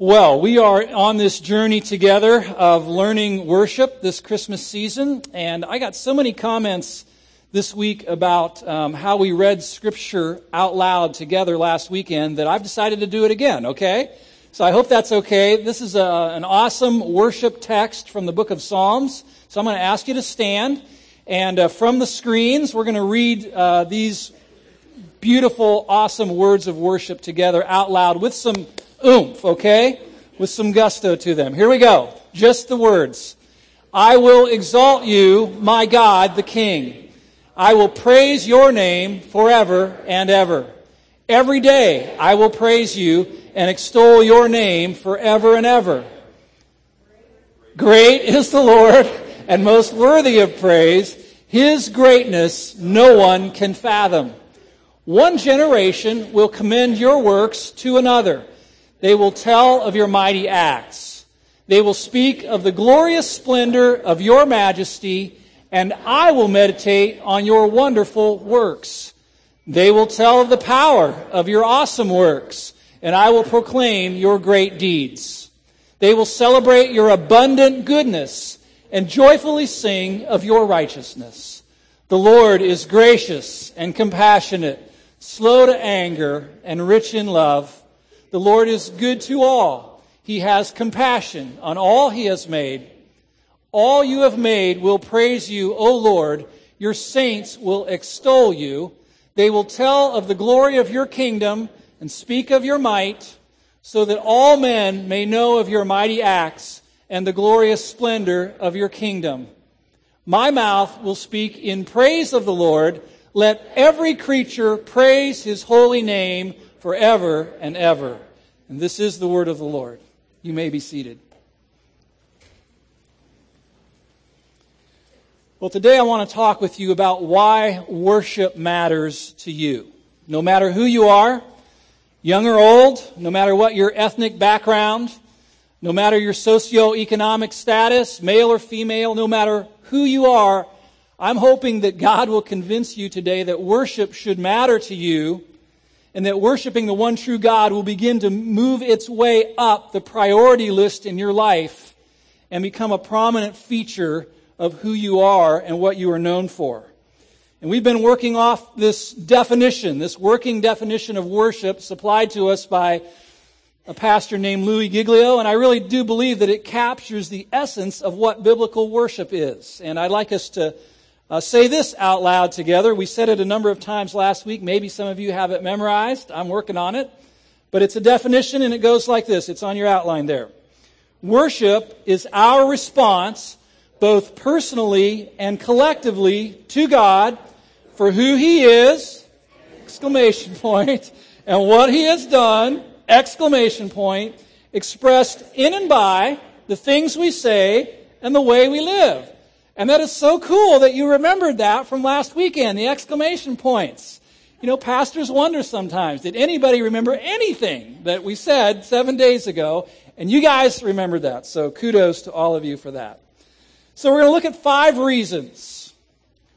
Well, we are on this journey together of learning worship this Christmas season, and I got so many comments this week about um, how we read Scripture out loud together last weekend that I've decided to do it again, okay? So I hope that's okay. This is a, an awesome worship text from the book of Psalms, so I'm going to ask you to stand, and uh, from the screens, we're going to read uh, these beautiful, awesome words of worship together out loud with some oomph, okay? With some gusto to them. Here we go. Just the words. I will exalt you, my God, the King. I will praise your name forever and ever. Every day I will praise you and extol your name forever and ever. Great is the Lord and most worthy of praise. His greatness no one can fathom. One generation will commend your works to another they will tell of your mighty acts. They will speak of the glorious splendor of your majesty, and I will meditate on your wonderful works. They will tell of the power of your awesome works, and I will proclaim your great deeds. They will celebrate your abundant goodness and joyfully sing of your righteousness. The Lord is gracious and compassionate, slow to anger, and rich in love the Lord is good to all. He has compassion on all he has made. All you have made will praise you, O Lord. Your saints will extol you. They will tell of the glory of your kingdom and speak of your might, so that all men may know of your mighty acts and the glorious splendor of your kingdom. My mouth will speak in praise of the Lord. Let every creature praise his holy name forever and ever. And this is the word of the Lord. You may be seated. Well, today I want to talk with you about why worship matters to you. No matter who you are, young or old, no matter what your ethnic background, no matter your socioeconomic status, male or female, no matter who you are, I'm hoping that God will convince you today that worship should matter to you and that worshiping the one true God will begin to move its way up the priority list in your life and become a prominent feature of who you are and what you are known for. And we've been working off this definition, this working definition of worship supplied to us by a pastor named Louie Giglio, and I really do believe that it captures the essence of what biblical worship is. And I'd like us to uh, say this out loud together. We said it a number of times last week. Maybe some of you have it memorized. I'm working on it. But it's a definition and it goes like this. It's on your outline there. Worship is our response, both personally and collectively, to God for who He is, exclamation point, and what He has done, exclamation point, expressed in and by the things we say and the way we live. And that is so cool that you remembered that from last weekend, the exclamation points. You know, pastors wonder sometimes, did anybody remember anything that we said seven days ago? And you guys remembered that. So kudos to all of you for that. So we're going to look at five reasons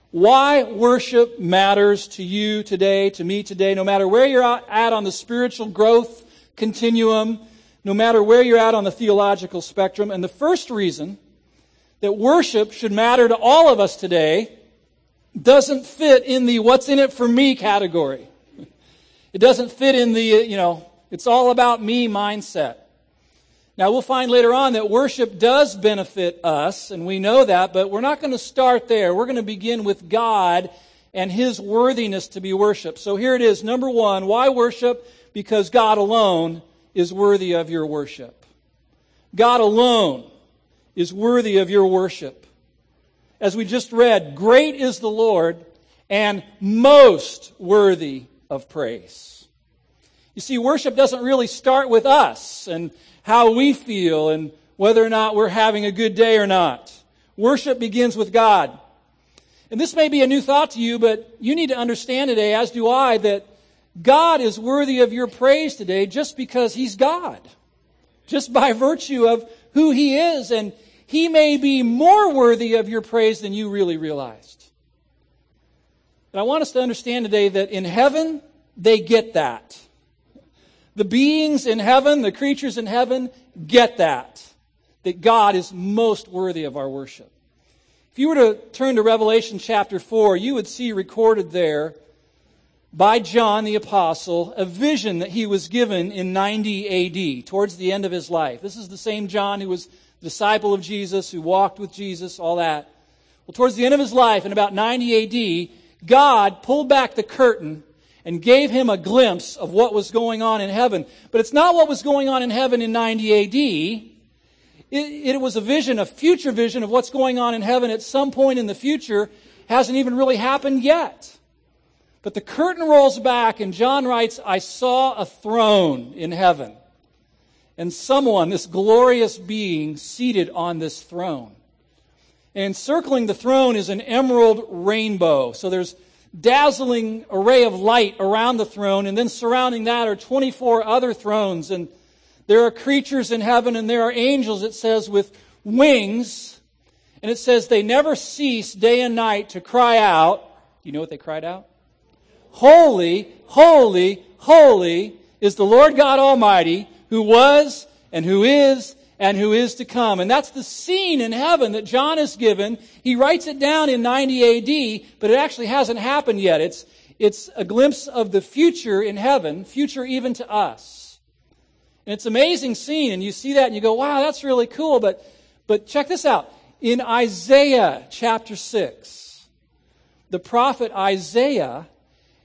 why worship matters to you today, to me today, no matter where you're at on the spiritual growth continuum, no matter where you're at on the theological spectrum. And the first reason that worship should matter to all of us today doesn't fit in the what's in it for me category. It doesn't fit in the, you know, it's all about me mindset. Now we'll find later on that worship does benefit us, and we know that, but we're not going to start there. We're going to begin with God and His worthiness to be worshiped. So here it is. Number one, why worship? Because God alone is worthy of your worship. God alone is worthy of your worship. As we just read, great is the Lord and most worthy of praise. You see, worship doesn't really start with us and how we feel and whether or not we're having a good day or not. Worship begins with God. And this may be a new thought to you, but you need to understand today, as do I, that God is worthy of your praise today just because He's God. Just by virtue of who He is, and He may be more worthy of your praise than you really realized. But I want us to understand today that in heaven, they get that. The beings in heaven, the creatures in heaven, get that. That God is most worthy of our worship. If you were to turn to Revelation chapter 4, you would see recorded there by John the Apostle a vision that he was given in 90 AD, towards the end of his life. This is the same John who was disciple of Jesus, who walked with Jesus, all that. Well, towards the end of his life, in about 90 AD, God pulled back the curtain and gave him a glimpse of what was going on in heaven. But it's not what was going on in heaven in 90 AD. It, it, was a vision, a future vision of what's going on in heaven at some point in the future. Hasn't even really happened yet. But the curtain rolls back, and John writes, I saw a throne in heaven, and someone, this glorious being, seated on this throne. And encircling the throne is an emerald rainbow. So there's dazzling array of light around the throne, and then surrounding that are 24 other thrones. And there are creatures in heaven, and there are angels, it says, with wings. And it says they never cease day and night to cry out. You know what they cried out? Holy, holy, holy is the Lord God Almighty who was and who is and who is to come. And that's the scene in heaven that John is given. He writes it down in 90 AD, but it actually hasn't happened yet. It's, it's a glimpse of the future in heaven, future even to us. And it's an amazing scene, and you see that and you go, wow, that's really cool. But, but check this out. In Isaiah chapter 6, the prophet Isaiah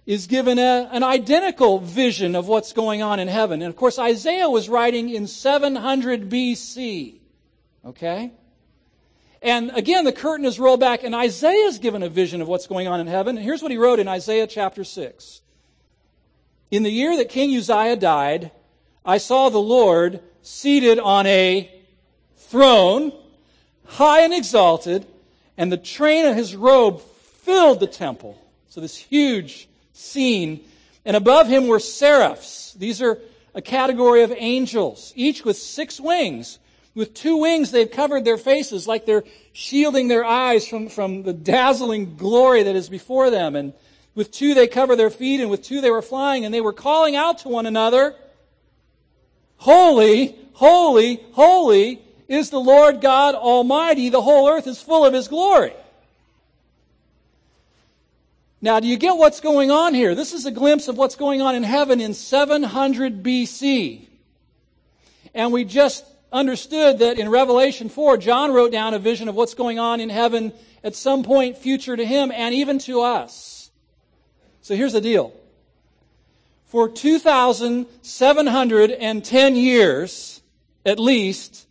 is given a, an identical vision of what's going on in heaven. And of course, Isaiah was writing in 700 BC. Okay? And again, the curtain is rolled back, and Isaiah is given a vision of what's going on in heaven. And here's what he wrote in Isaiah chapter 6. In the year that King Uzziah died, I saw the Lord seated on a throne, high and exalted, and the train of his robe filled the temple. So this huge scene. And above him were seraphs. These are a category of angels, each with six wings. With two wings, they've covered their faces like they're shielding their eyes from, from the dazzling glory that is before them. And with two, they cover their feet, and with two, they were flying, and they were calling out to one another, Holy, holy, holy is the Lord God Almighty. The whole earth is full of His glory. Now, do you get what's going on here? This is a glimpse of what's going on in heaven in 700 BC. And we just understood that in Revelation 4, John wrote down a vision of what's going on in heaven at some point future to him and even to us. So here's the deal. For 2,710 years, at least,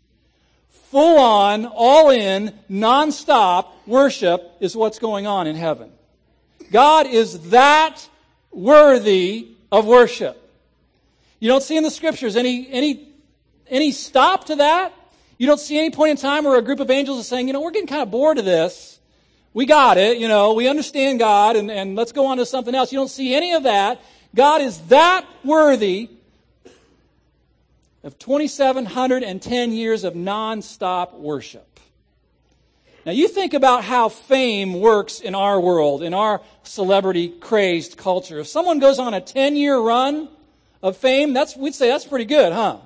full on, all in, non-stop worship is what's going on in heaven. God is that worthy of worship. You don't see in the scriptures any, any, any stop to that. You don't see any point in time where a group of angels is saying, you know, we're getting kind of bored of this. We got it, you know, we understand God and, and let's go on to something else. You don't see any of that. God is that worthy of 2,710 years of non-stop worship. Now you think about how fame works in our world, in our celebrity crazed culture. If someone goes on a 10 year run of fame, that's, we'd say that's pretty good, huh?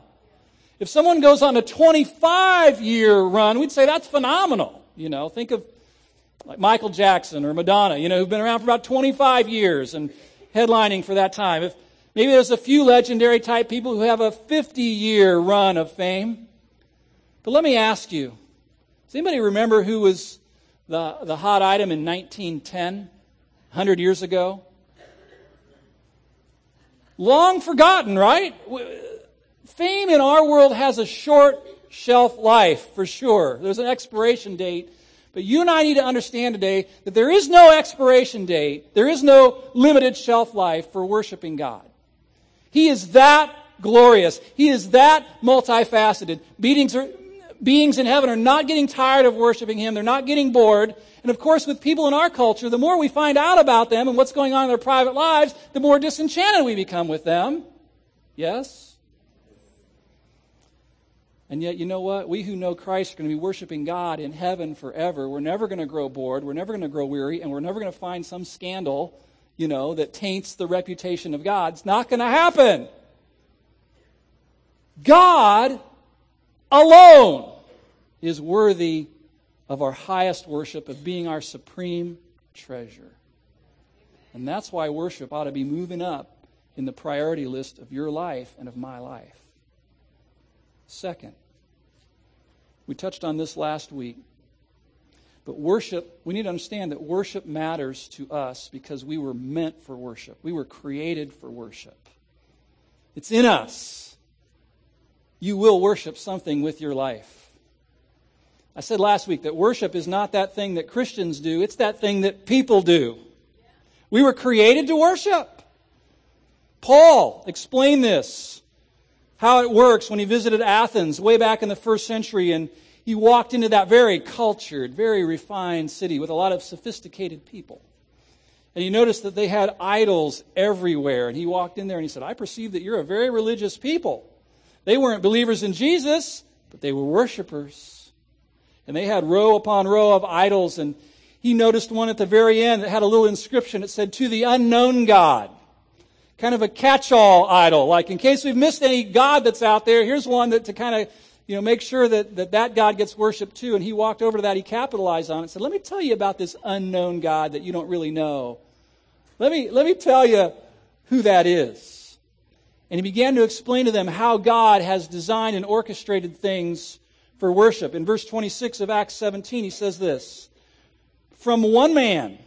If someone goes on a 25 year run, we'd say that's phenomenal. You know, think of like Michael Jackson or Madonna, you know, who've been around for about 25 years and headlining for that time. If maybe there's a few legendary type people who have a 50 year run of fame. But let me ask you, does anybody remember who was the, the hot item in 1910, 100 years ago? Long forgotten, right? Fame in our world has a short shelf life, for sure. There's an expiration date. But you and I need to understand today that there is no expiration date. There is no limited shelf life for worshiping God. He is that glorious. He is that multifaceted. Beatings are, beings in heaven are not getting tired of worshiping Him. They're not getting bored. And of course, with people in our culture, the more we find out about them and what's going on in their private lives, the more disenchanted we become with them. Yes? And yet, you know what? We who know Christ are going to be worshiping God in heaven forever. We're never going to grow bored. We're never going to grow weary. And we're never going to find some scandal, you know, that taints the reputation of God. It's not going to happen. God alone is worthy of our highest worship, of being our supreme treasure. And that's why worship ought to be moving up in the priority list of your life and of my life. Second, we touched on this last week. But worship, we need to understand that worship matters to us because we were meant for worship. We were created for worship. It's in us. You will worship something with your life. I said last week that worship is not that thing that Christians do, it's that thing that people do. We were created to worship. Paul explained this, how it works when he visited Athens way back in the first century and he walked into that very cultured, very refined city with a lot of sophisticated people. And he noticed that they had idols everywhere. And he walked in there and he said, I perceive that you're a very religious people. They weren't believers in Jesus, but they were worshipers. And they had row upon row of idols. And he noticed one at the very end that had a little inscription. It said, To the unknown God. Kind of a catch all idol. Like, in case we've missed any God that's out there, here's one that to kind of you know, make sure that, that that God gets worshiped too. And he walked over to that, he capitalized on it, and said, let me tell you about this unknown God that you don't really know. Let me, let me tell you who that is. And he began to explain to them how God has designed and orchestrated things for worship. In verse 26 of Acts 17, he says this From one man,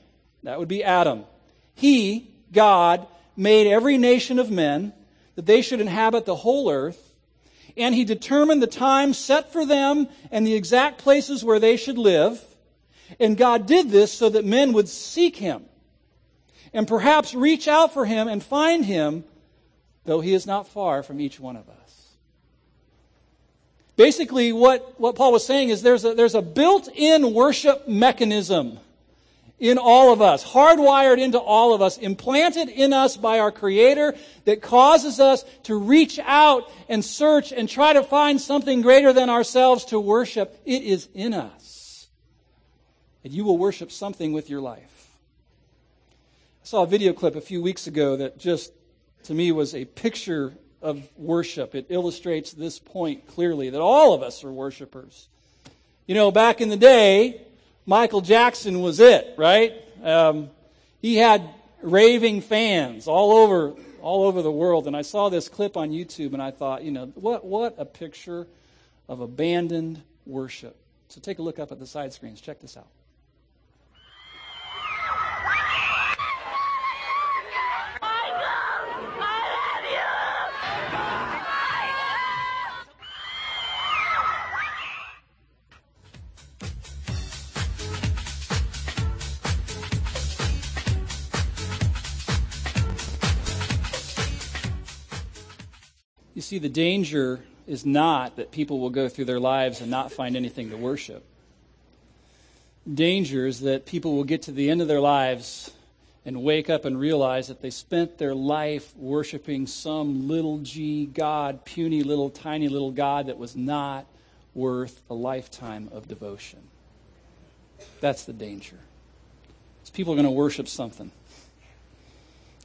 that would be Adam, he, God, made every nation of men that they should inhabit the whole earth and he determined the time set for them and the exact places where they should live. And God did this so that men would seek him and perhaps reach out for him and find him, though he is not far from each one of us. Basically, what, what Paul was saying is there's a, there's a built in worship mechanism in all of us, hardwired into all of us, implanted in us by our Creator that causes us to reach out and search and try to find something greater than ourselves to worship. It is in us. And you will worship something with your life. I saw a video clip a few weeks ago that just, to me, was a picture of worship. It illustrates this point clearly that all of us are worshipers. You know, back in the day, Michael Jackson was it, right? Um, he had raving fans all over all over the world, and I saw this clip on YouTube, and I thought, you know, what what a picture of abandoned worship. So take a look up at the side screens. Check this out. See, the danger is not that people will go through their lives and not find anything to worship. Danger is that people will get to the end of their lives and wake up and realize that they spent their life worshiping some little g God, puny little, tiny little God that was not worth a lifetime of devotion. That's the danger. Is people are going to worship something.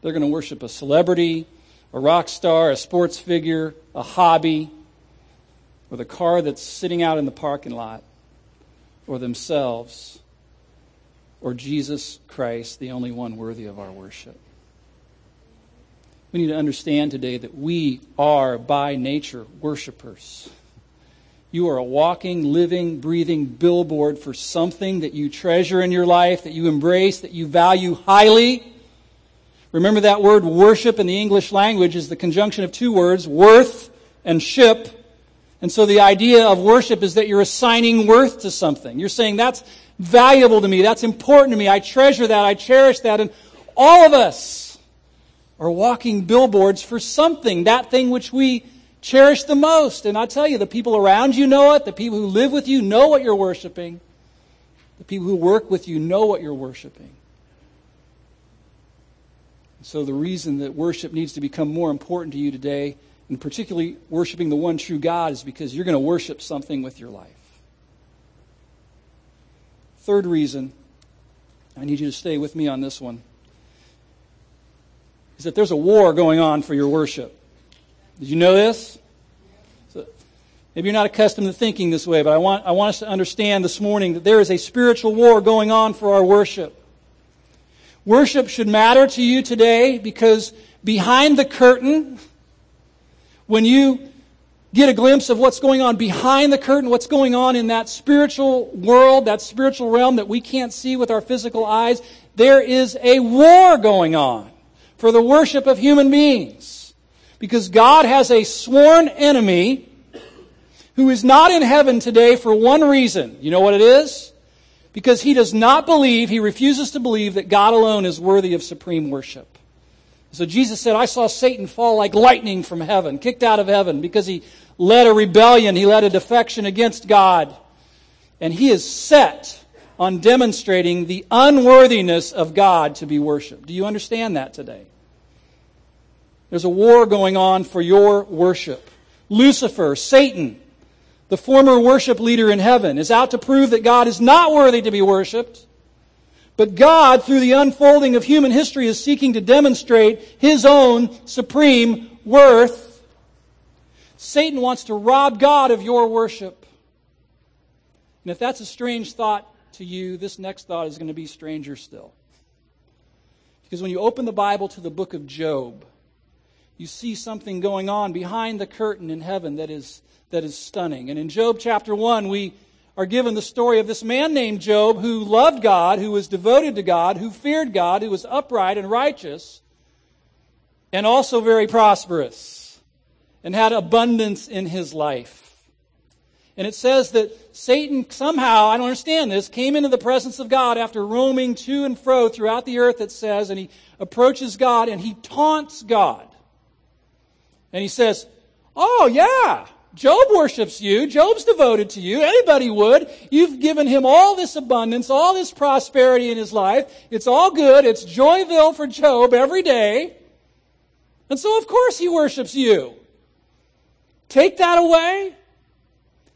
They're going to worship a celebrity, a rock star, a sports figure, a hobby, or the car that's sitting out in the parking lot, or themselves, or Jesus Christ, the only one worthy of our worship. We need to understand today that we are by nature worshipers. You are a walking, living, breathing billboard for something that you treasure in your life, that you embrace, that you value highly. Remember that word worship in the English language is the conjunction of two words, worth and ship. And so the idea of worship is that you're assigning worth to something. You're saying that's valuable to me, that's important to me, I treasure that, I cherish that, and all of us are walking billboards for something, that thing which we cherish the most. And I tell you, the people around you know it, the people who live with you know what you're worshiping, the people who work with you know what you're worshiping. So, the reason that worship needs to become more important to you today, and particularly worshiping the one true God, is because you're going to worship something with your life. Third reason, I need you to stay with me on this one, is that there's a war going on for your worship. Did you know this? Maybe you're not accustomed to thinking this way, but I want, I want us to understand this morning that there is a spiritual war going on for our worship. Worship should matter to you today because behind the curtain, when you get a glimpse of what's going on behind the curtain, what's going on in that spiritual world, that spiritual realm that we can't see with our physical eyes, there is a war going on for the worship of human beings. Because God has a sworn enemy who is not in heaven today for one reason. You know what it is? Because he does not believe, he refuses to believe that God alone is worthy of supreme worship. So Jesus said, I saw Satan fall like lightning from heaven, kicked out of heaven, because he led a rebellion, he led a defection against God. And he is set on demonstrating the unworthiness of God to be worshiped. Do you understand that today? There's a war going on for your worship. Lucifer, Satan, the former worship leader in heaven, is out to prove that God is not worthy to be worshiped. But God, through the unfolding of human history, is seeking to demonstrate His own supreme worth. Satan wants to rob God of your worship. And if that's a strange thought to you, this next thought is going to be stranger still. Because when you open the Bible to the book of Job, you see something going on behind the curtain in heaven that is, that is stunning. And in Job chapter 1, we are given the story of this man named Job who loved God, who was devoted to God, who feared God, who was upright and righteous, and also very prosperous, and had abundance in his life. And it says that Satan somehow, I don't understand this, came into the presence of God after roaming to and fro throughout the earth, it says, and he approaches God and he taunts God. And he says, Oh, yeah, Job worships you. Job's devoted to you. Anybody would. You've given him all this abundance, all this prosperity in his life. It's all good. It's Joyville for Job every day. And so, of course, he worships you. Take that away,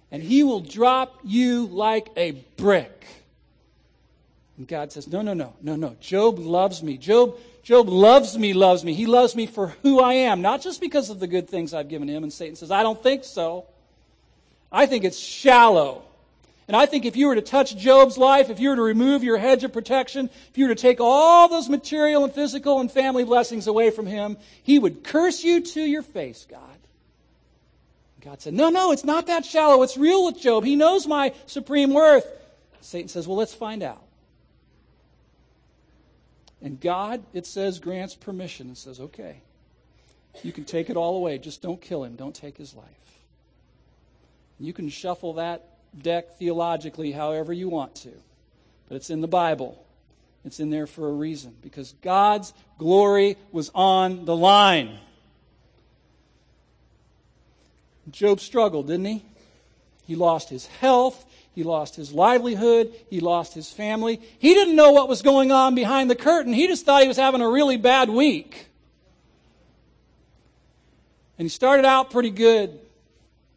and he will drop you like a brick. And God says, No, no, no, no, no. Job loves me. Job Job loves me, loves me. He loves me for who I am, not just because of the good things I've given him. And Satan says, I don't think so. I think it's shallow. And I think if you were to touch Job's life, if you were to remove your hedge of protection, if you were to take all those material and physical and family blessings away from him, he would curse you to your face, God. God said, No, no, it's not that shallow. It's real with Job. He knows my supreme worth. Satan says, Well, let's find out. And God, it says, grants permission and says, okay, you can take it all away. Just don't kill him. Don't take his life. You can shuffle that deck theologically however you want to, but it's in the Bible. It's in there for a reason because God's glory was on the line. Job struggled, didn't he? He lost his health. He lost his livelihood. He lost his family. He didn't know what was going on behind the curtain. He just thought he was having a really bad week. And he started out pretty good.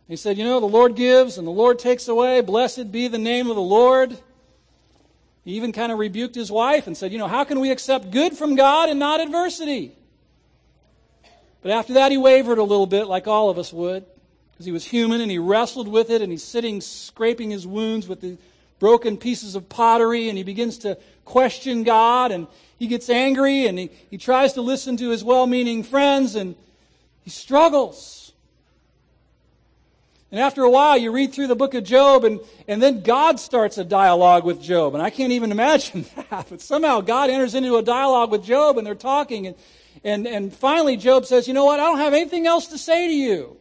He said, You know, the Lord gives and the Lord takes away. Blessed be the name of the Lord. He even kind of rebuked his wife and said, You know, how can we accept good from God and not adversity? But after that, he wavered a little bit, like all of us would because he was human and he wrestled with it and he's sitting scraping his wounds with the broken pieces of pottery and he begins to question God and he gets angry and he, he tries to listen to his well meaning friends and he struggles. And after a while, you read through the book of Job, and, and then God starts a dialogue with Job. And I can't even imagine that. But somehow God enters into a dialogue with Job, and they're talking. And, and, and finally, Job says, You know what? I don't have anything else to say to you.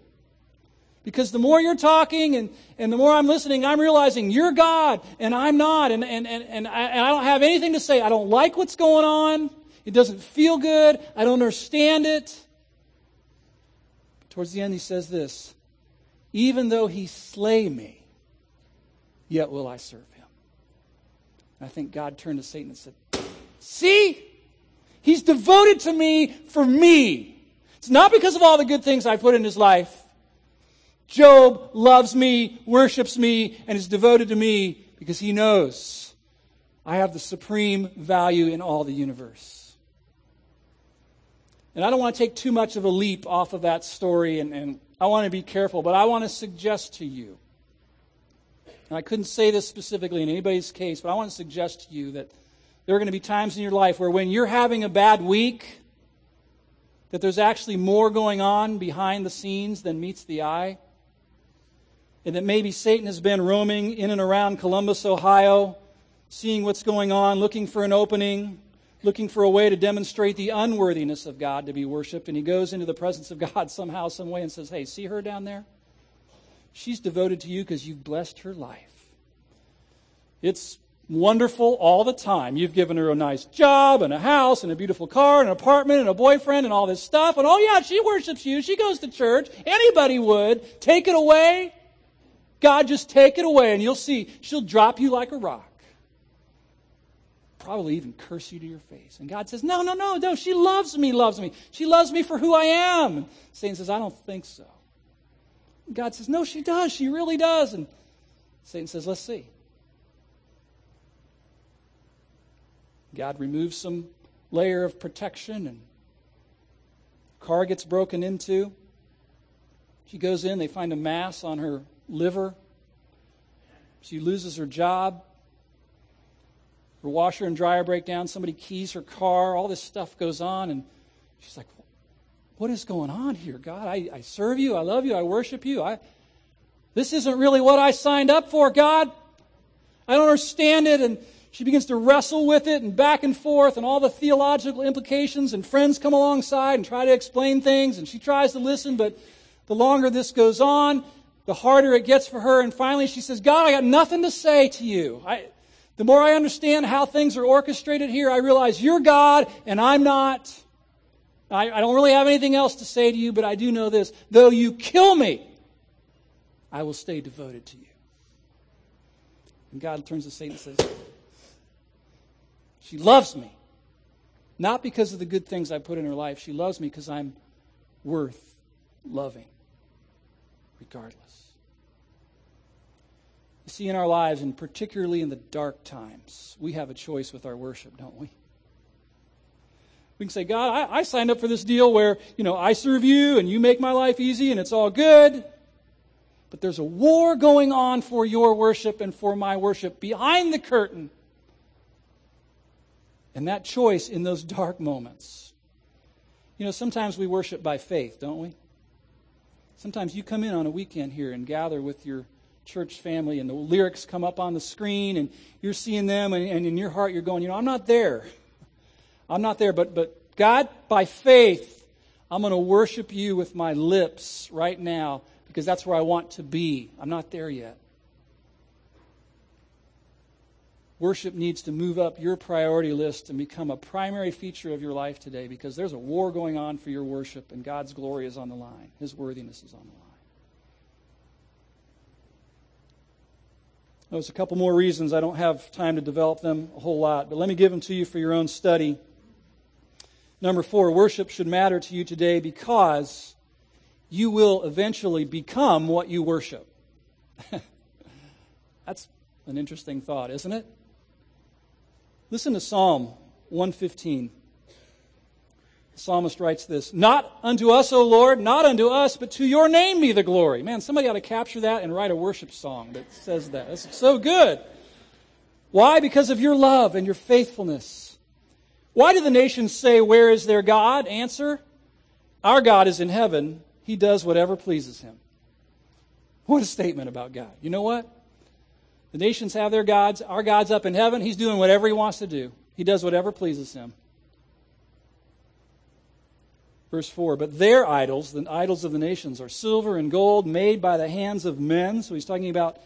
Because the more you're talking and, and the more I'm listening, I'm realizing you're God and I'm not. And, and, and, and, I, and I don't have anything to say. I don't like what's going on. It doesn't feel good. I don't understand it. Towards the end, he says this Even though he slay me, yet will I serve him. And I think God turned to Satan and said, See? He's devoted to me for me. It's not because of all the good things I put in his life. Job loves me, worships me, and is devoted to me because he knows I have the supreme value in all the universe. And I don't want to take too much of a leap off of that story and, and I want to be careful, but I want to suggest to you, and I couldn't say this specifically in anybody's case, but I want to suggest to you that there are going to be times in your life where when you're having a bad week, that there's actually more going on behind the scenes than meets the eye. And that maybe Satan has been roaming in and around Columbus, Ohio, seeing what's going on, looking for an opening, looking for a way to demonstrate the unworthiness of God to be worshiped. And he goes into the presence of God somehow, some way, and says, Hey, see her down there? She's devoted to you because you've blessed her life. It's wonderful all the time. You've given her a nice job and a house and a beautiful car and an apartment and a boyfriend and all this stuff. And oh, yeah, she worships you. She goes to church. Anybody would. Take it away. God, just take it away, and you'll see she'll drop you like a rock. Probably even curse you to your face. And God says, No, no, no, no. She loves me, loves me. She loves me for who I am. And Satan says, I don't think so. God says, No, she does. She really does. And Satan says, Let's see. God removes some layer of protection and car gets broken into. She goes in, they find a mass on her liver. She loses her job. Her washer and dryer break down. Somebody keys her car. All this stuff goes on. And she's like, What is going on here, God? I, I serve you. I love you. I worship you. I, this isn't really what I signed up for, God. I don't understand it. And she begins to wrestle with it and back and forth and all the theological implications. And friends come alongside and try to explain things. And she tries to listen. But the longer this goes on, the harder it gets for her. And finally, she says, God, I got nothing to say to you. I, the more I understand how things are orchestrated here, I realize you're God and I'm not. I, I don't really have anything else to say to you, but I do know this. Though you kill me, I will stay devoted to you. And God turns to Satan and says, She loves me. Not because of the good things I put in her life. She loves me because I'm worth loving, regardless. You see, in our lives, and particularly in the dark times, we have a choice with our worship, don't we? We can say, God, I, I, signed up for this deal where, you know, I serve you and you make my life easy and it's all good. But there's a war going on for your worship and for my worship behind the curtain. And that choice in those dark moments. You know, sometimes we worship by faith, don't we? Sometimes you come in on a weekend here and gather with your church family and the lyrics come up on the screen and you're seeing them and, and in your heart you're going, you know, I'm not there. I'm not there, but, but God, by faith, I'm going to worship you with my lips right now because that's where I want to be. I'm not there yet. Worship needs to move up your priority list and become a primary feature of your life today because there's a war going on for your worship and God's glory is on the line. His worthiness is on the line. There's a couple more reasons. I don't have time to develop them a whole lot, but let me give them to you for your own study. Number four, worship should matter to you today because you will eventually become what you worship. That's an interesting thought, isn't it? Listen to Psalm 115. The psalmist writes this Not unto us, O Lord, not unto us, but to your name be the glory. Man, somebody ought to capture that and write a worship song that says that. That's so good. Why? Because of your love and your faithfulness. Why do the nations say, Where is their God? Answer Our God is in heaven. He does whatever pleases him. What a statement about God. You know what? The nations have their gods. Our God's up in heaven. He's doing whatever he wants to do, He does whatever pleases him. Verse 4 But their idols, the idols of the nations, are silver and gold made by the hands of men. So he's talking about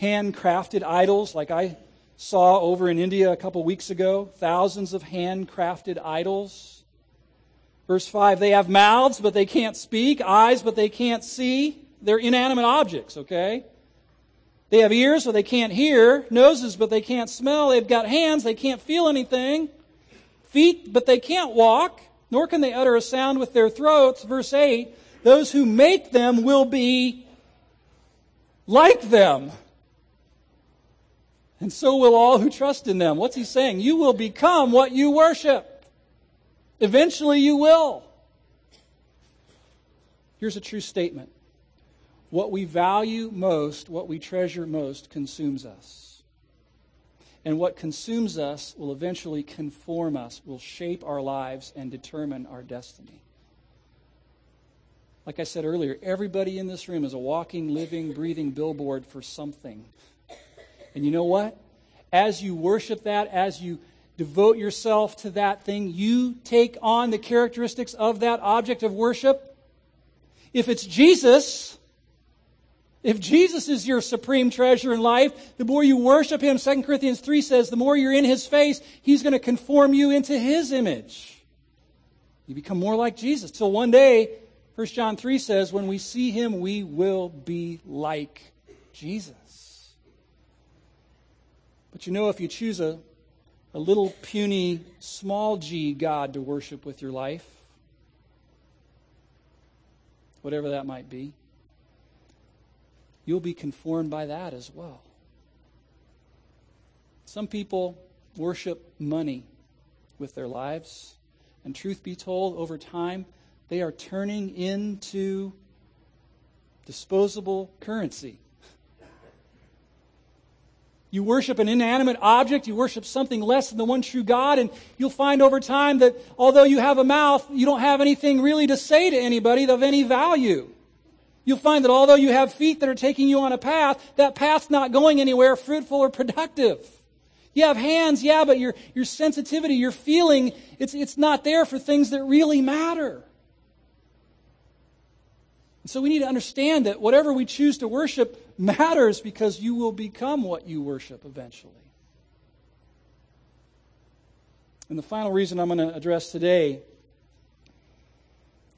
handcrafted idols, like I saw over in India a couple weeks ago. Thousands of handcrafted idols. Verse 5 They have mouths, but they can't speak, eyes, but they can't see. They're inanimate objects, okay? They have ears, but they can't hear, noses, but they can't smell. They've got hands, they can't feel anything, feet, but they can't walk nor can they utter a sound with their throats. Verse 8 those who make them will be like them. And so will all who trust in them. What's he saying? You will become what you worship. Eventually you will. Here's a true statement what we value most, what we treasure most, consumes us. And what consumes us will eventually conform us, will shape our lives, and determine our destiny. Like I said earlier, everybody in this room is a walking, living, breathing billboard for something. And you know what? As you worship that, as you devote yourself to that thing, you take on the characteristics of that object of worship. If it's Jesus, if Jesus is your supreme treasure in life, the more you worship Him, 2 Corinthians 3 says, the more you're in His face, He's going to conform you into His image. You become more like Jesus. Till one day, 1 John 3 says, when we see Him, we will be like Jesus. But you know, if you choose a, a little puny, small g God to worship with your life, whatever that might be, you'll be conformed by that as well. Some people worship money with their lives, and truth be told, over time, they are turning into disposable currency. You worship an inanimate object, you worship something less than the one true God, and you'll find over time that although you have a mouth, you don't have anything really to say to anybody of any value. You'll find that although you have feet that are taking you on a path, that path's not going anywhere fruitful or productive. You have hands, yeah, but your, your sensitivity, your feeling, it's, it's not there for things that really matter. And so we need to understand that whatever we choose to worship matters because you will become what you worship eventually. And the final reason I'm going to address today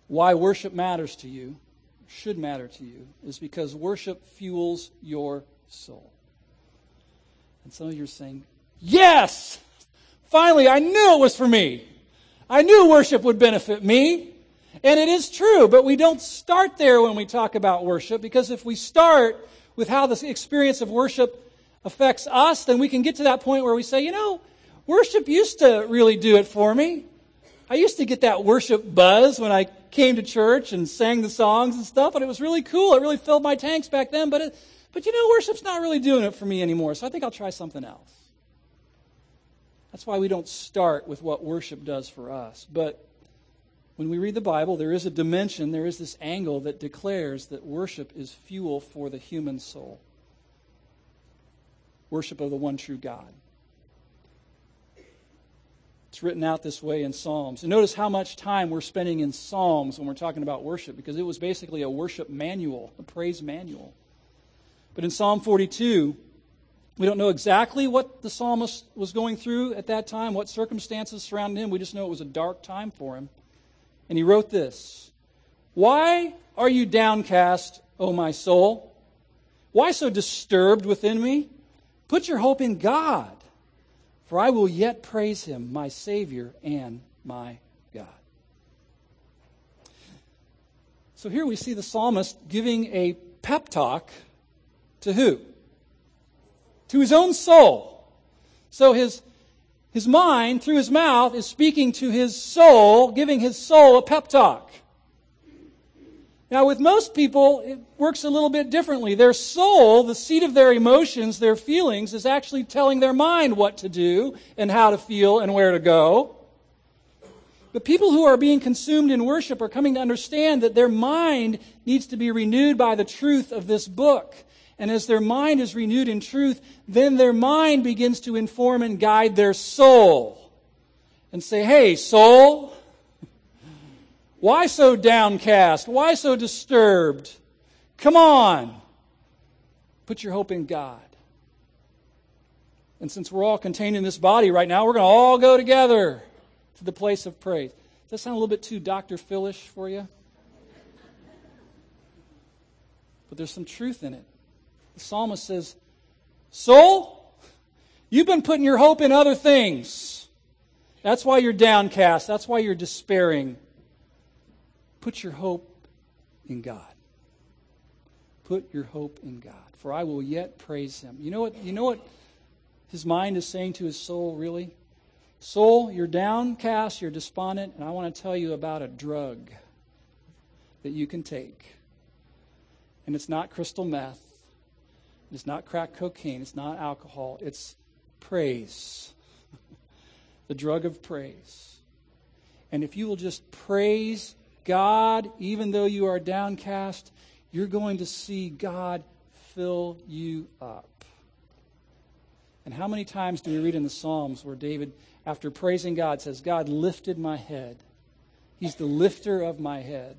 why worship matters to you, should matter to you, is because worship fuels your soul. And some of you are saying, Yes! Finally, I knew it was for me. I knew worship would benefit me. And it is true, but we don't start there when we talk about worship because if we start with how the experience of worship affects us, then we can get to that point where we say, you know, worship used to really do it for me. I used to get that worship buzz when I came to church and sang the songs and stuff, and it was really cool. It really filled my tanks back then, but it, but you know, worship's not really doing it for me anymore, so I think I'll try something else. That's why we don't start with what worship does for us. But when we read the Bible, there is a dimension, there is this angle that declares that worship is fuel for the human soul. Worship of the one true God. It's written out this way in Psalms. And notice how much time we're spending in Psalms when we're talking about worship, because it was basically a worship manual, a praise manual. But in Psalm 42, we don't know exactly what the psalmist was going through at that time, what circumstances surrounded him. We just know it was a dark time for him. And he wrote this Why are you downcast, O my soul? Why so disturbed within me? Put your hope in God, for I will yet praise him, my Savior and my God. So here we see the psalmist giving a pep talk to who? To his own soul. So his his mind, through his mouth, is speaking to his soul, giving his soul a pep talk. Now, with most people, it works a little bit differently. Their soul, the seat of their emotions, their feelings, is actually telling their mind what to do and how to feel and where to go. But people who are being consumed in worship are coming to understand that their mind needs to be renewed by the truth of this book. And as their mind is renewed in truth, then their mind begins to inform and guide their soul. And say, hey, soul, why so downcast? Why so disturbed? Come on. Put your hope in God. And since we're all contained in this body right now, we're going to all go together to the place of praise. Does that sound a little bit too Dr. Philish for you? But there's some truth in it. The psalmist says, Soul, you've been putting your hope in other things. That's why you're downcast. That's why you're despairing. Put your hope in God. Put your hope in God, for I will yet praise him. You know what you know what his mind is saying to his soul really? Soul, you're downcast, you're despondent, and I want to tell you about a drug that you can take And it's not crystal meth. It's not crack cocaine. It's not alcohol. It's praise. the drug of praise. And if you will just praise God, even though you are downcast, you're going to see God fill you up. And how many times do we read in the Psalms where David, after praising God, says, God lifted my head? He's the lifter of my head.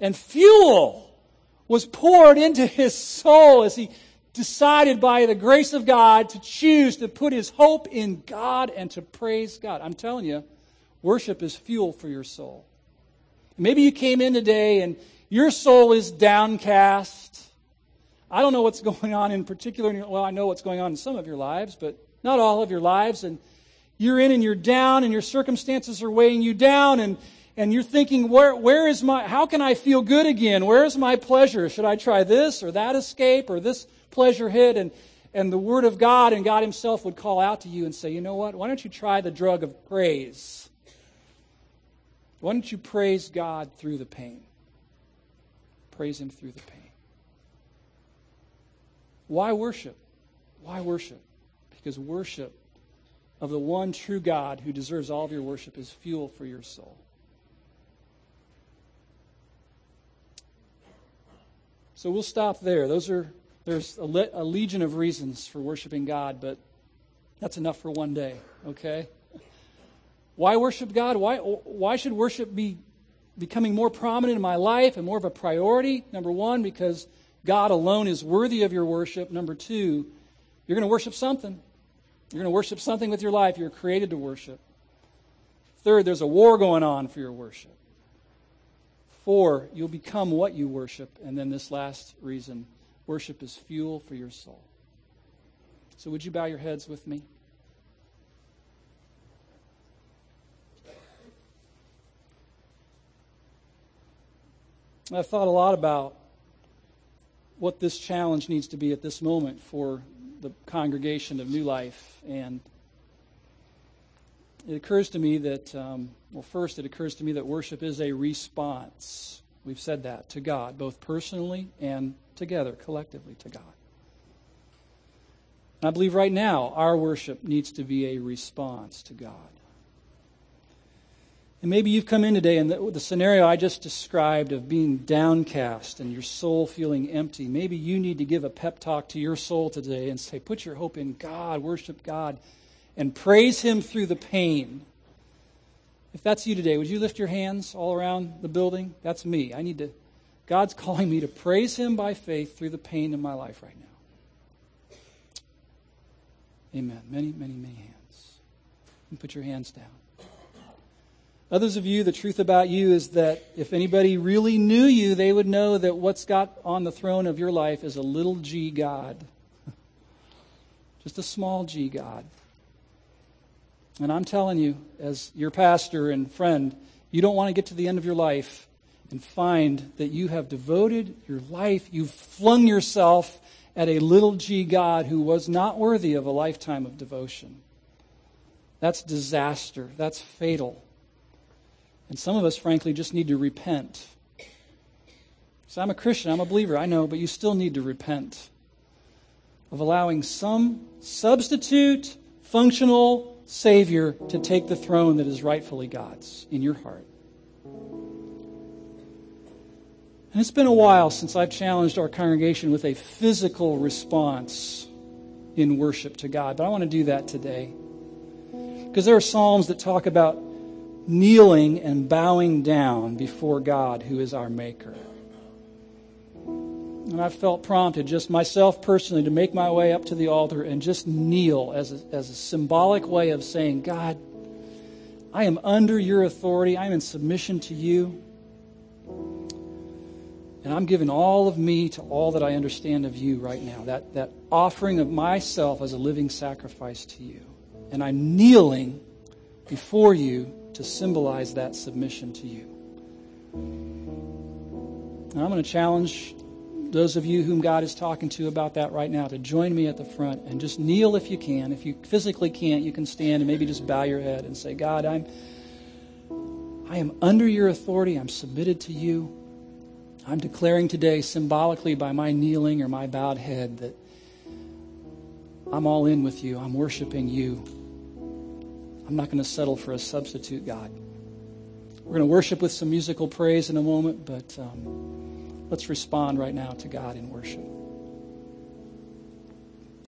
And fuel was poured into his soul as he decided by the grace of God to choose to put his hope in God and to praise God. I'm telling you, worship is fuel for your soul. Maybe you came in today and your soul is downcast. I don't know what's going on in particular. Well, I know what's going on in some of your lives, but not all of your lives. And you're in and you're down, and your circumstances are weighing you down, and, and you're thinking, where, where is my, how can I feel good again? Where is my pleasure? Should I try this or that escape or this pleasure hit? And, and the Word of God and God Himself would call out to you and say, you know what? Why don't you try the drug of praise? Why don't you praise God through the pain? Praise Him through the pain. Why worship? Why worship? Because worship of the one true God who deserves all of your worship is fuel for your soul. So we'll stop there. Those are there's a, le- a legion of reasons for worshiping God, but that's enough for one day, okay? Why worship God? Why why should worship be becoming more prominent in my life and more of a priority? Number 1 because God alone is worthy of your worship. Number 2, you're going to worship something. You're going to worship something with your life you're created to worship. Third, there's a war going on for your worship. Four, you'll become what you worship. And then this last reason worship is fuel for your soul. So, would you bow your heads with me? I've thought a lot about what this challenge needs to be at this moment for the congregation of New Life. And it occurs to me that, um, well, first, it occurs to me that worship is a response. We've said that to God, both personally and together, collectively to God. And I believe right now our worship needs to be a response to God. And maybe you've come in today and the, the, scenario I just described of being downcast and your soul feeling empty, maybe you need to give a pep talk to your soul today and say, put your hope in God, worship God, and praise Him through the pain. If that's you today, would you lift your hands all around the building? That's me. I need to, God's calling me to praise Him by faith through the pain in my life right now. Amen. Many, many, many hands. And put your hands down. Others of you, the truth about you is that if anybody really knew you, they would know that what's got on the throne of your life is a little g God. Just a small g God. And I'm telling you, as your pastor and friend, you don't want to get to the end of your life and find that you have devoted your life, you've flung yourself at a little g God who was not worthy of a lifetime of devotion. That's disaster. That's fatal. And some of us, frankly, just need to repent. So I'm a Christian, I'm a believer, I know, but you still need to repent of allowing some substitute, functional Savior to take the throne that is rightfully God's in your heart. And it's been a while since I've challenged our congregation with a physical response in worship to God, but I want to do that today. Because there are Psalms that talk about kneeling and bowing down before God, who is our Maker. And I felt prompted, just myself personally, to make my way up to the altar and just kneel as a, as a symbolic way of saying, God, I am under your authority. I am in submission to you. And I'm giving all of me to all that I understand of you right now. That, that offering of myself as a living sacrifice to you. And I'm kneeling before you to symbolize that submission to you. And I'm going to challenge those of you whom God is talking to about that right now to join me at the front and just kneel if you can. If you physically can't, you can stand and maybe just bow your head and say, God, I'm I am under your authority. I'm submitted to you. I'm declaring today, symbolically by my kneeling or my bowed head, that I'm all in with you. I'm worshiping you. I'm not going to settle for a substitute God. We're going to worship with some musical praise in a moment, but um, let's respond right now to God in worship.